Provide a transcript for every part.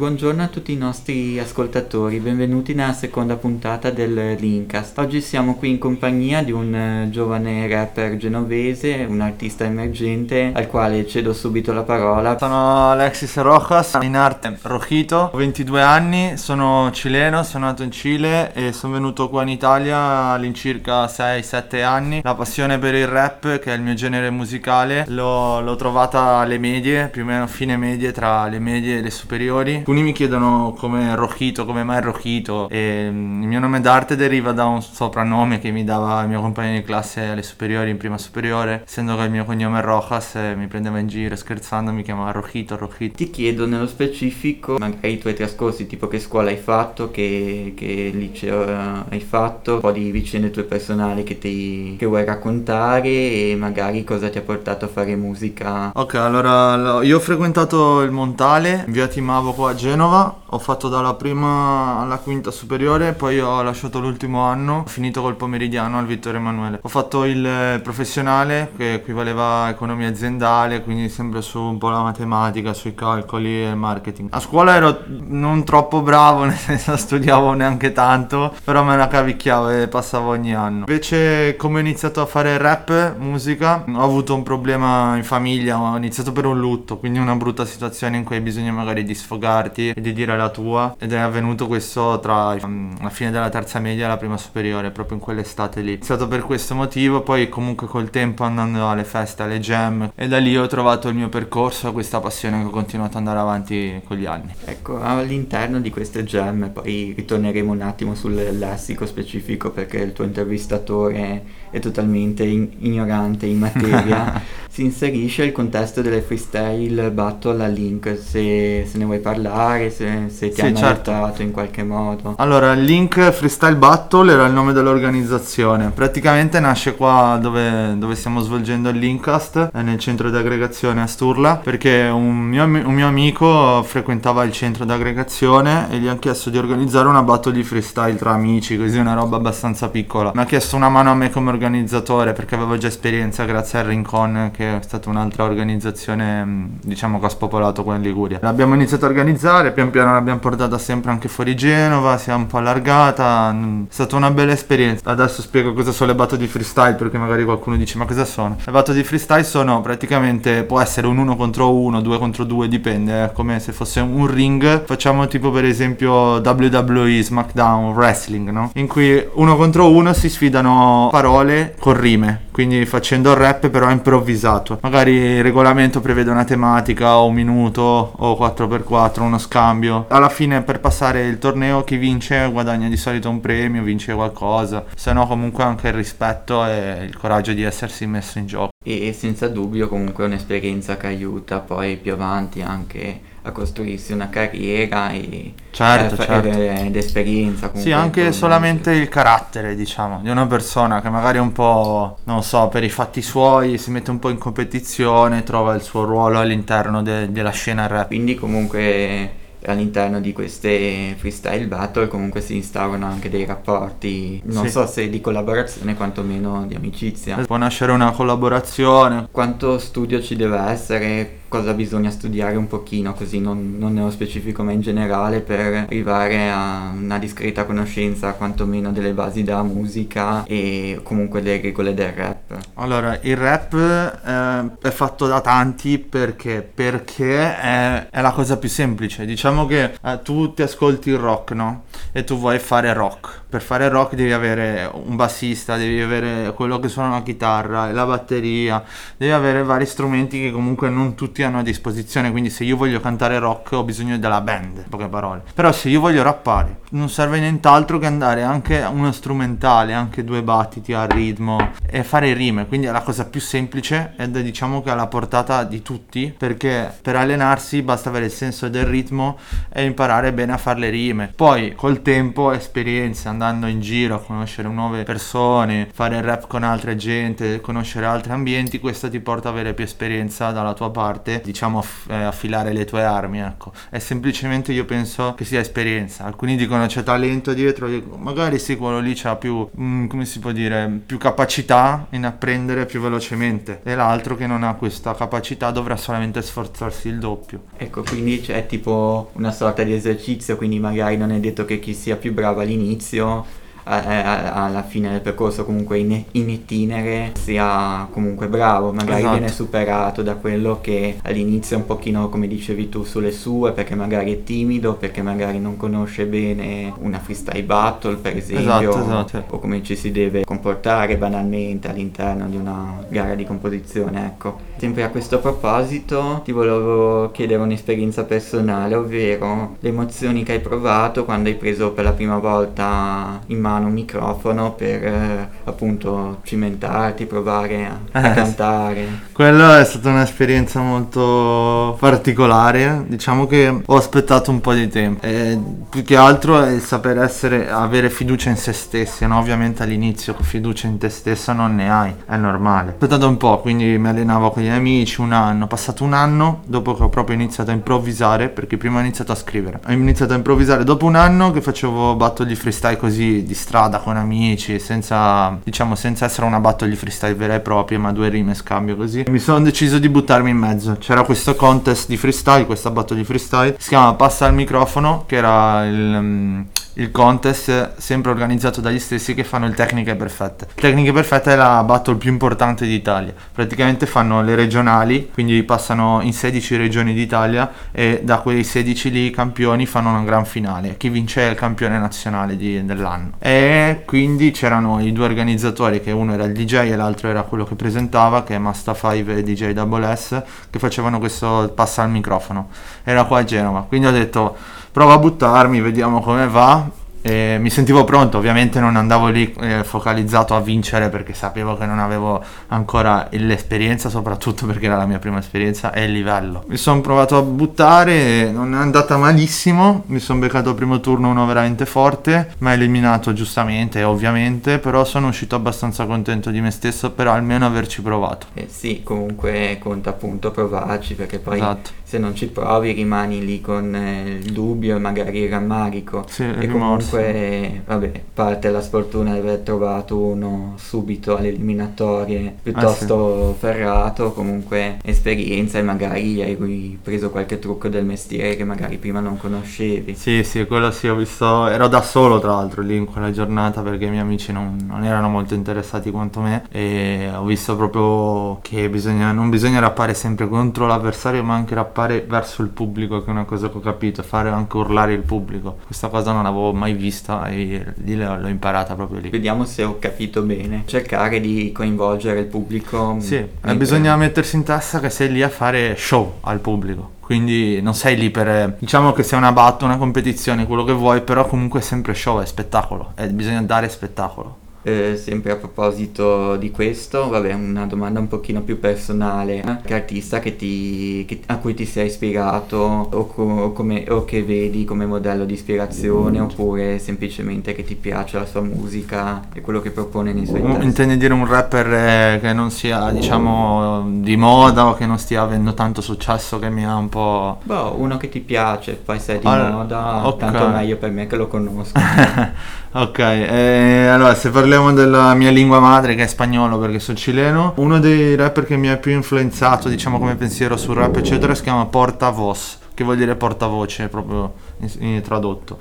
Buongiorno a tutti i nostri ascoltatori, benvenuti nella seconda puntata del Linkcast. Oggi siamo qui in compagnia di un eh, giovane rapper genovese, un artista emergente al quale cedo subito la parola. Sono Alexis Rojas, in arte Rojito, ho 22 anni, sono cileno, sono nato in Cile e sono venuto qua in Italia all'incirca 6-7 anni. La passione per il rap, che è il mio genere musicale, l'ho, l'ho trovata alle medie, più o meno fine medie tra le medie e le superiori Alcuni mi chiedono come Rojito, come mai Rojito e mm, il mio nome d'arte deriva da un soprannome che mi dava il mio compagno di classe alle superiori, in prima superiore, essendo che il mio cognome è Rojas e mi prendeva in giro scherzando mi chiamava Rojito, Rojito. Ti chiedo nello specifico magari i tuoi trascorsi, tipo che scuola hai fatto, che, che liceo eh, hai fatto, un po' di vicende tue personali che, ti, che vuoi raccontare e magari cosa ti ha portato a fare musica. Ok, allora io ho frequentato il Montale, in via Timavo qua Genova, ho fatto dalla prima alla quinta superiore, poi ho lasciato l'ultimo anno, ho finito col pomeridiano al Vittorio Emanuele. Ho fatto il professionale che equivaleva a economia aziendale, quindi sempre su un po' la matematica, sui calcoli e il marketing. A scuola ero non troppo bravo, nel senso studiavo neanche tanto, però me la cavicchiavo e passavo ogni anno. Invece come ho iniziato a fare rap, musica, ho avuto un problema in famiglia, ho iniziato per un lutto, quindi una brutta situazione in cui hai bisogno magari di sfogarti e di dire la tua ed è avvenuto questo tra um, la fine della terza media e la prima superiore, proprio in quell'estate lì. È stato per questo motivo, poi comunque col tempo andando alle feste, alle jam e da lì ho trovato il mio percorso, questa passione che ho continuato ad andare avanti con gli anni. Ecco, all'interno di queste jam, poi ritorneremo un attimo sul lessico specifico perché il tuo intervistatore è totalmente in- ignorante in materia, si inserisce il contesto delle freestyle battle a Link, se, se ne vuoi parlare, se, se ti sì, hanno certo. aiutato in qualche modo. Allora, Link Freestyle Battle era il nome dell'organizzazione, praticamente nasce qua dove, dove stiamo svolgendo il Linkcast, nel centro di aggregazione a Sturla, perché un mio, un mio amico frequentava il centro di aggregazione e gli ha chiesto di organizzare una battle di freestyle tra amici, così una roba abbastanza piccola. Mi ha chiesto una mano a me come organizzatore perché avevo già esperienza grazie al Rincon che è stata un'altra organizzazione mm, diciamo che ha spopolato qua in Liguria. L'abbiamo iniziato a organizzare, pian piano l'abbiamo portata sempre anche fuori Genova, si è un po' allargata, mm, è stata una bella esperienza. Adesso spiego cosa sono le battle di freestyle perché magari qualcuno dice ma cosa sono? Le battle di freestyle sono praticamente può essere un 1 contro 1, 2 contro 2, dipende, è come se fosse un ring. Facciamo tipo per esempio WWE, SmackDown, Wrestling, no? In cui uno contro uno si sfidano parole con rime, quindi facendo il rap però improvvisato. Magari il regolamento prevede una tematica o un minuto o 4x4, uno scambio. Alla fine per passare il torneo chi vince guadagna di solito un premio, vince qualcosa, se no comunque anche il rispetto e il coraggio di essersi messo in gioco. E senza dubbio comunque un'esperienza che aiuta poi più avanti anche a costruirsi una carriera e certo, eh, certo. ed esperienza. Sì, anche solamente il carattere, diciamo, di una persona che magari un po', non so, per i fatti suoi si mette un po' in competizione, trova il suo ruolo all'interno de- della scena rap. Quindi comunque all'interno di queste freestyle battle comunque si instaurano anche dei rapporti, non sì. so se di collaborazione quantomeno di amicizia. Può nascere una collaborazione. Quanto studio ci deve essere? Cosa bisogna studiare un pochino, così non, non, nello specifico ma in generale, per arrivare a una discreta conoscenza quantomeno delle basi della musica e comunque delle regole del rap. Allora, il rap eh, è fatto da tanti perché? Perché è, è, la cosa più semplice. Diciamo che eh, tu ti ascolti il rock, no? E tu vuoi fare rock. Per fare rock devi avere un bassista, devi avere quello che suona la chitarra, la batteria, devi avere vari strumenti che comunque non tutti tutti hanno a disposizione, quindi se io voglio cantare rock ho bisogno della band, in poche parole. Però se io voglio rappare, non serve nient'altro che andare anche uno strumentale, anche due battiti al ritmo e fare rime, quindi è la cosa più semplice ed è diciamo che alla portata di tutti, perché per allenarsi basta avere il senso del ritmo e imparare bene a fare le rime. Poi col tempo, esperienza, andando in giro a conoscere nuove persone, fare rap con altre gente, conoscere altri ambienti, questo ti porta a avere più esperienza dalla tua parte parte, diciamo, aff- eh, affilare le tue armi, ecco. È semplicemente io penso che sia esperienza. Alcuni dicono c'è talento dietro, magari sì, quello lì c'ha più, mm, come si può dire, più capacità in apprendere più velocemente e l'altro che non ha questa capacità dovrà solamente sforzarsi il doppio. Ecco, quindi c'è tipo una sorta di esercizio, quindi magari non è detto che chi sia più bravo all'inizio alla fine del percorso comunque in, in itinere sia comunque bravo, magari Esatto. viene superato da quello che all'inizio è un pochino come dicevi tu sulle sue perché magari è timido, perché magari non conosce bene una freestyle battle per esempio Esatto, esatto. o come ci si deve comportare banalmente all'interno di una gara di composizione, ecco. Sempre a questo proposito ti volevo chiedere un'esperienza personale, ovvero le emozioni che hai provato quando hai preso per la prima volta in mano un microfono per eh, appunto cimentarti, provare a, a Eh, cantare. Quello è stata un'esperienza molto particolare, diciamo che ho aspettato un po' di tempo. E più che altro è il saper essere, avere fiducia in se stessi, no? Ovviamente all'inizio fiducia in te stesso non ne hai, è normale. Ho aspettato un po', quindi mi allenavo con gli amici un anno, passato un anno dopo che ho proprio iniziato a improvvisare, perché prima ho iniziato a scrivere. Ho iniziato a improvvisare dopo un anno che facevo battle di freestyle così di strada con amici, senza diciamo senza essere una battle di freestyle vera e propria, ma due rime scambio così. Mi sono deciso di buttarmi in mezzo. C'era questo contest di freestyle, questa battle di freestyle, si chiama Passa al microfono, che era il mm, il contest sempre organizzato dagli stessi che fanno il Tecniche Perfette. Tecniche Perfette è la battle più importante d'Italia. Praticamente fanno le regionali, quindi passano in 16 regioni d'Italia e da quei 16 lì i campioni fanno una gran finale. Chi vince è il campione nazionale di- dell'anno. E quindi c'erano i due organizzatori, che uno era il DJ e l'altro era quello che presentava, che è Masta 5 e DJ Double S, che facevano questo passa al microfono. Era qua a Genova. Quindi ho detto provo a buttarmi, vediamo come va. E mi sentivo pronto, ovviamente non andavo lì eh, focalizzato a vincere perché sapevo che non avevo ancora l'esperienza, soprattutto perché era la mia prima esperienza e il livello. Mi sono provato a buttare, non è andata malissimo, mi sono beccato al primo turno uno veramente forte, mi ha eliminato giustamente, ovviamente, però sono uscito abbastanza contento di me stesso per almeno averci provato. Eh sì, comunque conta appunto provarci perché poi Esatto. Se non ci provi rimani lì con eh, il dubbio e magari il rammarico. Sì, e comunque, vabbè, parte la sfortuna di aver trovato uno subito alle eliminatorie piuttosto ferrato, comunque esperienza e magari hai preso qualche trucco del mestiere che magari prima non conoscevi. Sì, sì, quello sì, ho visto, ero da solo tra l'altro lì in quella giornata perché i miei amici non, non erano molto interessati quanto me e ho visto proprio che bisogna, non bisogna rappare sempre contro l'avversario ma anche rappare verso il pubblico che è una cosa che ho capito, fare anche urlare il pubblico. Questa cosa non l'avevo mai vista e lì l'ho, imparata proprio lì. Vediamo se ho capito bene. Cercare di coinvolgere il pubblico. Sì, eh, mentre- bisogna mettersi in testa che sei lì a fare show al pubblico. Quindi non sei lì per, eh, diciamo che sia una battuta, una competizione, quello che vuoi, però comunque è sempre show, è spettacolo. E bisogna dare spettacolo. Eh, sempre a proposito di questo, vabbè, una domanda un pochino più personale. Che artista che ti, che- a cui ti sei ispirato o, co- come, o che vedi come modello di ispirazione oppure semplicemente che ti piace la sua musica e quello che propone nei suoi Un- testi? Intendi dire un rapper eh, che non sia, diciamo, di moda o che non stia avendo tanto successo che mi ha un po'... Boh, uno che ti piace, poi se è di Allora, moda, ok. tanto meglio per me che lo conosco. ok, eh, allora se parliamo della mia lingua madre che è spagnolo perché sono cileno, uno dei rapper che mi ha più influenzato, diciamo come pensiero sul rap eccetera, si chiama Portavoz, che vuol dire portavoce proprio in, in- tradotto.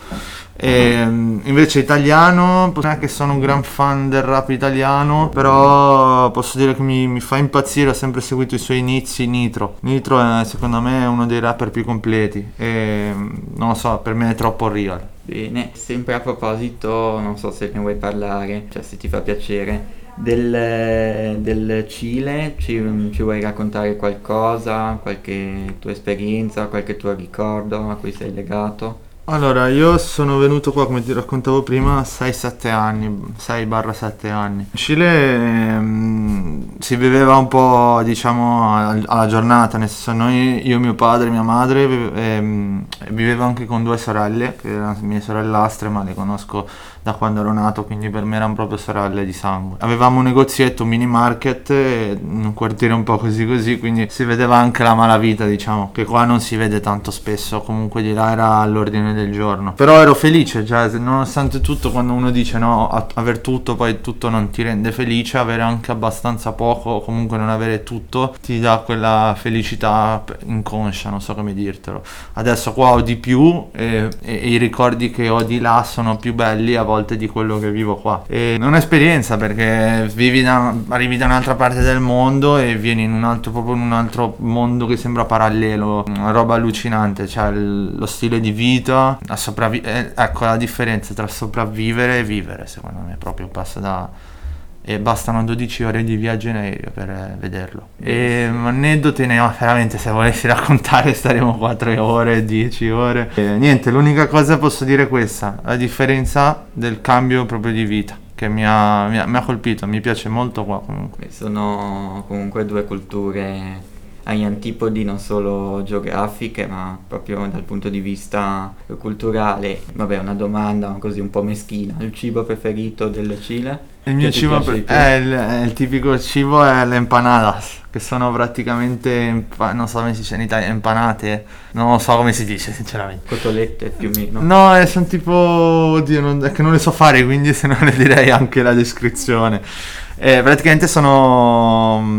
E, mm, invece italiano, non è che sono un gran fan del rap italiano, però posso dire che mi, mi fa impazzire, ho sempre seguito i suoi inizi, Nitro. Nitro è secondo me uno dei rapper più completi e mm, non lo so, per me è troppo real. Bene, sempre a proposito, non so se ne vuoi parlare, cioè se ti fa piacere, del, del Cile, ci, ci vuoi raccontare qualcosa, qualche tua esperienza, qualche tuo ricordo a cui sei legato? Allora, io sono venuto qua, come ti raccontavo prima, a 6-7 anni, 6-7 anni. Cile, ehm, si viveva un po' diciamo alla giornata, nel senso noi, io, mio padre, mia madre ehm, vivevo anche con due sorelle, che erano mie sorellastre, ma le conosco da quando ero nato, quindi per me erano proprio sorelle di sangue. Avevamo un negozietto, un mini market, in un quartiere un po' così così, quindi si vedeva anche la malavita, diciamo, che qua non si vede tanto spesso, comunque di là era all'ordine del giorno. Però ero felice, cioè, nonostante tutto, quando uno dice no, aver tutto, poi tutto non ti rende felice, avere anche abbastanza poco, o comunque non avere tutto, ti dà quella felicità inconscia, non so come dirtelo. Adesso qua ho di più e, e, e i ricordi che ho di là sono più belli a volte di quello che vivo qua. E è un'esperienza perché da, arrivi da un'altra parte del mondo e vieni in un altro, proprio in un altro mondo che sembra parallelo, una roba allucinante, cioè lo stile di vita, la sopravvi- eh, ecco la differenza tra sopravvivere e vivere, secondo me proprio passa da e bastano 12 ore di viaggio in aereo per eh, vederlo. E aneddoti ne ho veramente, se volessi raccontare staremo 4 ore, 10 ore. E, niente, l'unica cosa posso dire è questa, la differenza del cambio proprio di vita che mi ha, mi ha, mi ha colpito, mi piace molto qua comunque. Sono comunque due culture agli antipodi non solo geografiche ma proprio dal punto di vista culturale. Vabbè, una domanda così un po' meschina. Il cibo preferito del Cile? Il mio cibo pre- è, il, è il, tipico cibo è le empanadas, che sono praticamente, non so come si dice in Italia, empanate, non so come si dice sinceramente. Cotolette più o meno. No, eh, sono tipo, oddio, non, è che non le so fare, quindi se no le direi anche la descrizione. Eh, praticamente sono, mm, non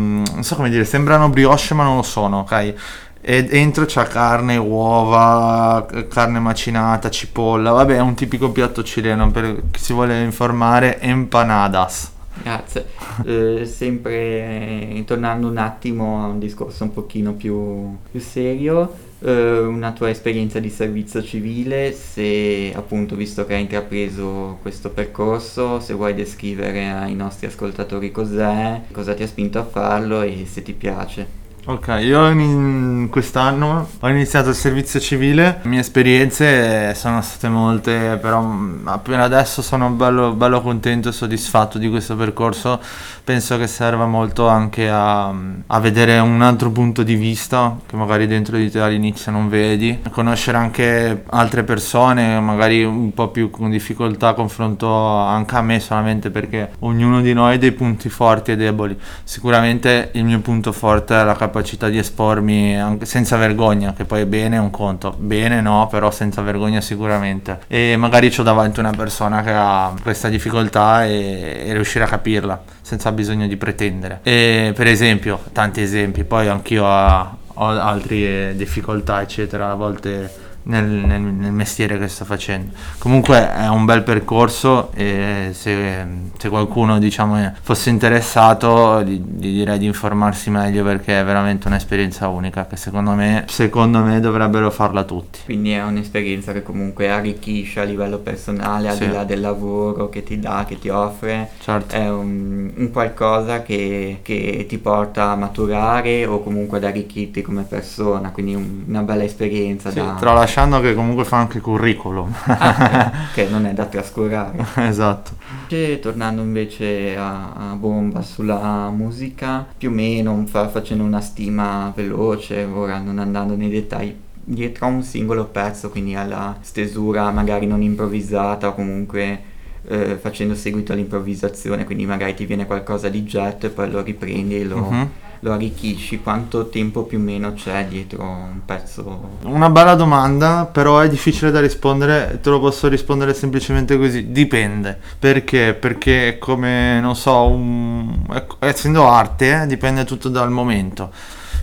so come dire, sembrano brioche ma non lo sono, ok? E dentro c'è carne, uova, carne macinata, cipolla. Vabbè, è un tipico piatto cileno per chi si vuole informare. Empanadas. Grazie. Eh, sempre tornando un attimo a un discorso un pochino più, più serio, eh, una tua esperienza di servizio civile, se appunto visto che hai intrapreso questo percorso, se vuoi descrivere ai nostri ascoltatori cos'è, cosa ti ha spinto a farlo e se ti piace. Ok, io in quest'anno ho iniziato il servizio civile, le mie esperienze sono state molte, però mm, appena adesso sono bello, bello contento e soddisfatto di questo percorso, penso che serva molto anche a, a, vedere un altro punto di vista che magari dentro di te all'inizio non vedi, conoscere anche altre persone, magari un po' più con difficoltà confronto anche a me solamente perché ognuno di noi ha dei punti forti e deboli. Sicuramente il mio punto forte è la capacità capacità di espormi senza vergogna, che poi è bene un conto, bene no, però senza vergogna sicuramente. E magari ho davanti una persona che ha questa difficoltà e, e riuscire a capirla senza bisogno di pretendere. E per esempio, tanti esempi, poi anch'io ho, ho altre difficoltà, eccetera, a volte nel, nel, nel, mestiere che sto facendo. Comunque è un bel percorso e se, se qualcuno diciamo, fosse interessato gli, gli, direi di informarsi meglio perché è veramente un'esperienza unica che secondo me, secondo me dovrebbero farla tutti. Quindi è un'esperienza che comunque arricchisce a livello personale, al sì. di là del lavoro che ti dà, che ti offre. Certo. È un, un qualcosa che, che, ti porta a maturare o comunque ad arricchirti come persona, quindi un, una bella esperienza sì, da tralasciando che comunque fa anche curriculum. Ah, che non è da trascurare. esatto. E tornando invece a, a, bomba sulla musica, più o meno fa, facendo una stima veloce, ora non andando nei dettagli, dietro a un singolo pezzo, quindi alla stesura magari non improvvisata o comunque eh, facendo seguito all'improvvisazione, quindi magari ti viene qualcosa di getto e poi lo riprendi e lo... Uh-huh lo arricchisci, quanto tempo più o meno c'è dietro un pezzo? Una bella domanda, però è difficile da rispondere, te lo posso rispondere semplicemente così, dipende. Perché? Perché come, non so, un... essendo arte, eh, dipende tutto dal momento.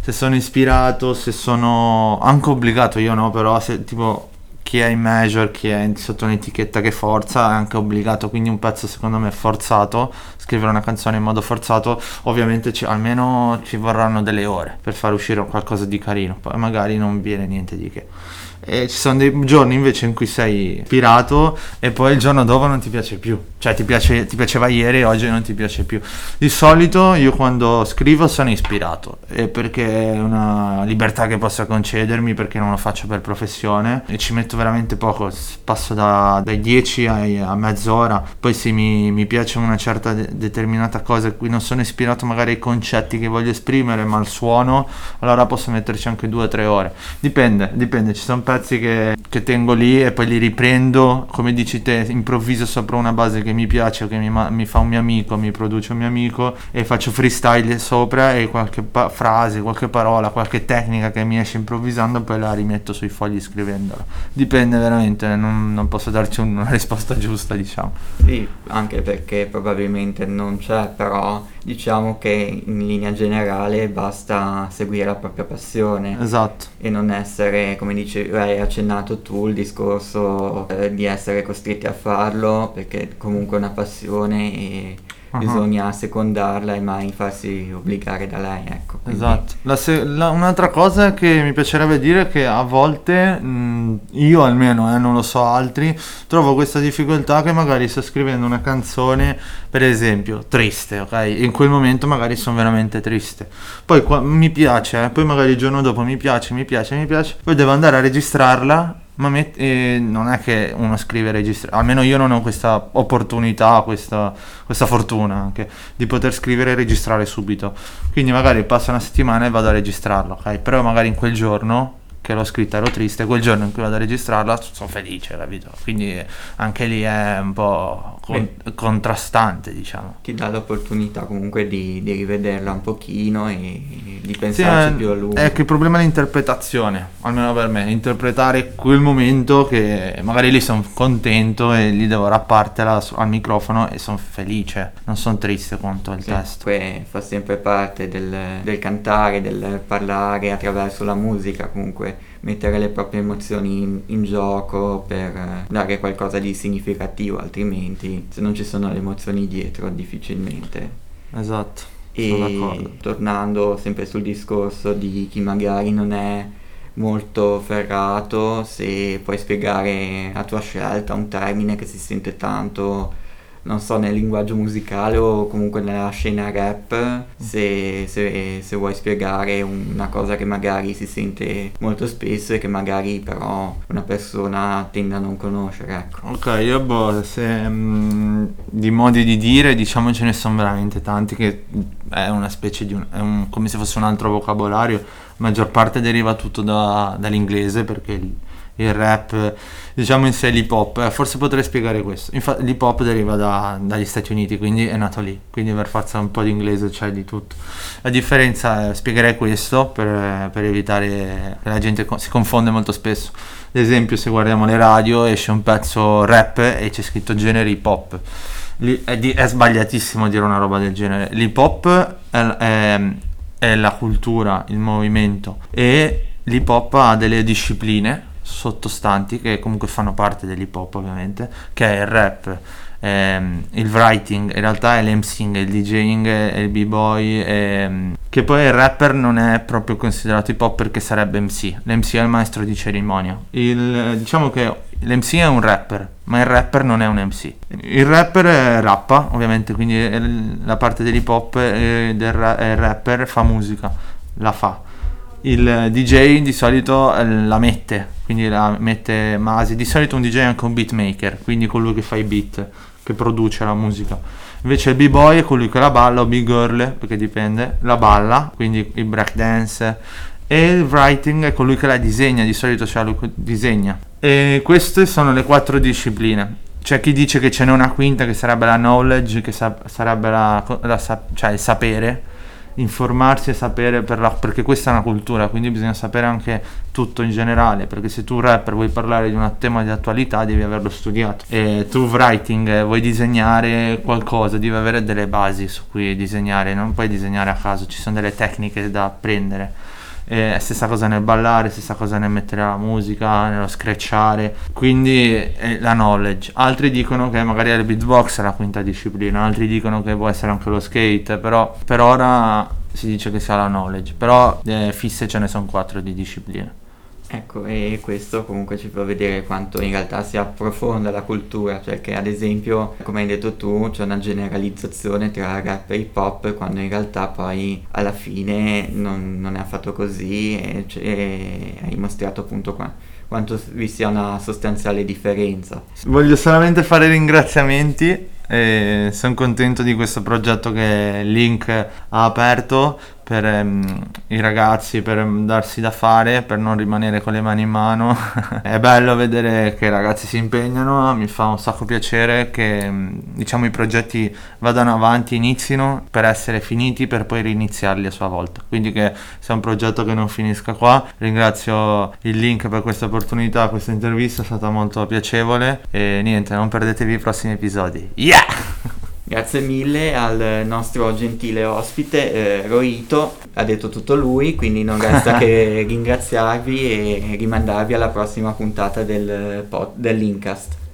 Se sono ispirato, se sono anche obbligato, io no, però se tipo chi è in major, chi è sotto un'etichetta che forza è anche obbligato, quindi un pezzo secondo me forzato, scrivere una canzone in modo forzato, ovviamente ci, almeno ci vorranno delle ore per far uscire qualcosa di carino, poi magari non viene niente di che. E ci sono dei giorni invece in cui sei ispirato e poi il giorno dopo non ti piace più. Cioè ti, piace, ti piaceva ieri e oggi non ti piace più. Di solito io quando scrivo sono ispirato perché è una libertà che posso concedermi perché non lo faccio per professione e ci metto veramente poco, passo da, dai 10 a, a mezz'ora, poi se mi, mi piace una certa de- determinata cosa, qui non sono ispirato magari ai concetti che voglio esprimere, ma al suono, allora posso metterci anche 2-3 ore. Dipende, dipende, ci sono pezzi che, che, tengo lì e poi li riprendo, come dici te, improvviso sopra una base che mi piace che mi, mi fa un mio amico, mi produce un mio amico e faccio freestyle sopra e qualche pa- frase, qualche parola, qualche tecnica che mi esce improvvisando, poi la rimetto sui fogli scrivendola. Dipende veramente, non, non posso darci una risposta giusta, diciamo. Sì, anche perché probabilmente non c'è, però diciamo che in linea generale basta seguire la propria passione. Esatto. E non essere, come dicevi, hai accennato tu, il discorso eh, di essere costretti a farlo, perché comunque è una passione e uh-huh. bisogna secondarla e mai farsi obbligare da lei. Ecco, esatto. La se- la, un'altra cosa che mi piacerebbe dire è che a volte, mh, io almeno, eh, non lo so altri, trovo questa difficoltà che magari sto scrivendo una canzone, per esempio, triste, ok? In quel momento magari sono veramente triste. Poi qua, mi piace, eh, poi magari il giorno dopo mi piace, mi piace, mi piace, poi devo andare a registrarla ma met- eh, non è che uno scrive e registra, almeno io non ho questa opportunità, questa, questa, fortuna anche di poter scrivere e registrare subito. Quindi magari passa una settimana e vado a registrarlo, ok? Però magari in quel giorno che l'ho scritta ero triste, quel giorno in cui vado a registrarla sono felice, capito? Quindi anche lì è un po' con- contrastante, diciamo. Ti dà l'opportunità comunque di, di rivederla un pochino e di pensarci sì, più a lungo. È che il problema è l'interpretazione, almeno per me, interpretare quel momento che magari lì sono contento e lì devo rappartela al microfono e sono felice, non sono triste quanto il sì, testo. Poi fa sempre parte del, del cantare, del parlare attraverso la musica comunque mettere le proprie emozioni in, in, gioco per eh, dare qualcosa di significativo, altrimenti se non ci sono le emozioni dietro difficilmente. Esatto. E tornando sempre sul discorso di chi magari non è molto ferrato, se puoi spiegare la tua scelta, un termine che si sente tanto non so, nel linguaggio musicale o comunque nella scena rap, se, se, se, vuoi spiegare una cosa che magari si sente molto spesso e che magari però una persona tende a non conoscere. Ecco. Ok, io boh, se mh, mm, di modi di dire, diciamo ce ne sono veramente tanti che è una specie di un, un, come se fosse un altro vocabolario, la maggior parte deriva tutto da, dall'inglese perché il, il rap, diciamo in sé l'hip hop, eh, forse potrei spiegare questo. Infatti l'hip hop deriva da, dagli Stati Uniti, quindi è nato lì, quindi per forza un po' di inglese c'è di tutto. La differenza, è, spiegherei questo per, per, evitare che la gente si confonde molto spesso. Ad esempio se guardiamo le radio esce un pezzo rap e c'è scritto genere hip hop. È, di, è, sbagliatissimo dire una roba del genere. L'hip hop è, è, è la cultura, il movimento e l'hip hop ha delle discipline sottostanti che comunque fanno parte dell'hip hop ovviamente, che è il rap, ehm, il writing, in realtà è l'MCing, il DJing e il b-boy, ehm, che poi il rapper non è proprio considerato hip hop perché sarebbe MC, l'MC è il maestro di cerimonia. Il, diciamo che l'MC è un rapper, ma il rapper non è un MC. Il rapper rappa, ovviamente, quindi la parte dell'hip hop e del ra- rapper fa musica, la fa il DJ di solito eh, la mette, quindi la mette Masi, di solito un DJ è anche un beatmaker, quindi colui che fa i beat, che produce la musica. Invece il b-boy è colui che la balla o b-girl, perché dipende, la balla, quindi il breakdance. E il writing è colui che la disegna, di solito c'è lui che disegna. E queste sono le quattro discipline. C'è chi dice che ce n'è una quinta che sarebbe la knowledge, che sa- sarebbe la, la, cioè il sapere, informarsi e sapere per la, perché questa è una cultura, quindi bisogna sapere anche tutto in generale, perché se tu rapper vuoi parlare di un tema di attualità devi averlo studiato. E tu writing eh, vuoi disegnare qualcosa, devi avere delle basi su cui disegnare, non puoi disegnare a caso, ci sono delle tecniche da apprendere eh, stessa cosa nel ballare, stessa cosa nel mettere la musica, nello screcciare, quindi eh, la knowledge. Altri dicono che magari il beatbox è la quinta disciplina, altri dicono che può essere anche lo skate, però per ora si dice che sia la knowledge, però eh, fisse ce ne sono quattro di discipline. Ecco, e questo comunque ci fa vedere quanto in realtà si approfonda la cultura, perché ad esempio, come hai detto tu, c'è una generalizzazione tra rap e hip hop, quando in realtà poi alla fine non, non è affatto così e, e hai mostrato appunto qua quanto vi sia una sostanziale differenza. Voglio solamente fare ringraziamenti sono contento di questo progetto che Link ha aperto per um, i ragazzi, per um, darsi da fare, per non rimanere con le mani in mano. è bello vedere che i ragazzi si impegnano, mi fa un sacco piacere che um, diciamo i progetti vadano avanti, inizino per essere finiti per poi riniziarli a sua volta. Quindi che sia un progetto che non finisca qua. Ringrazio il link per questa opportunità, questa intervista è stata molto piacevole e niente, non perdetevi i prossimi episodi. Yeah! Grazie mille al nostro gentile ospite eh, Roito, ha detto tutto lui, quindi non resta che ringraziarvi e rimandarvi alla prossima puntata del pod, dell'Incast.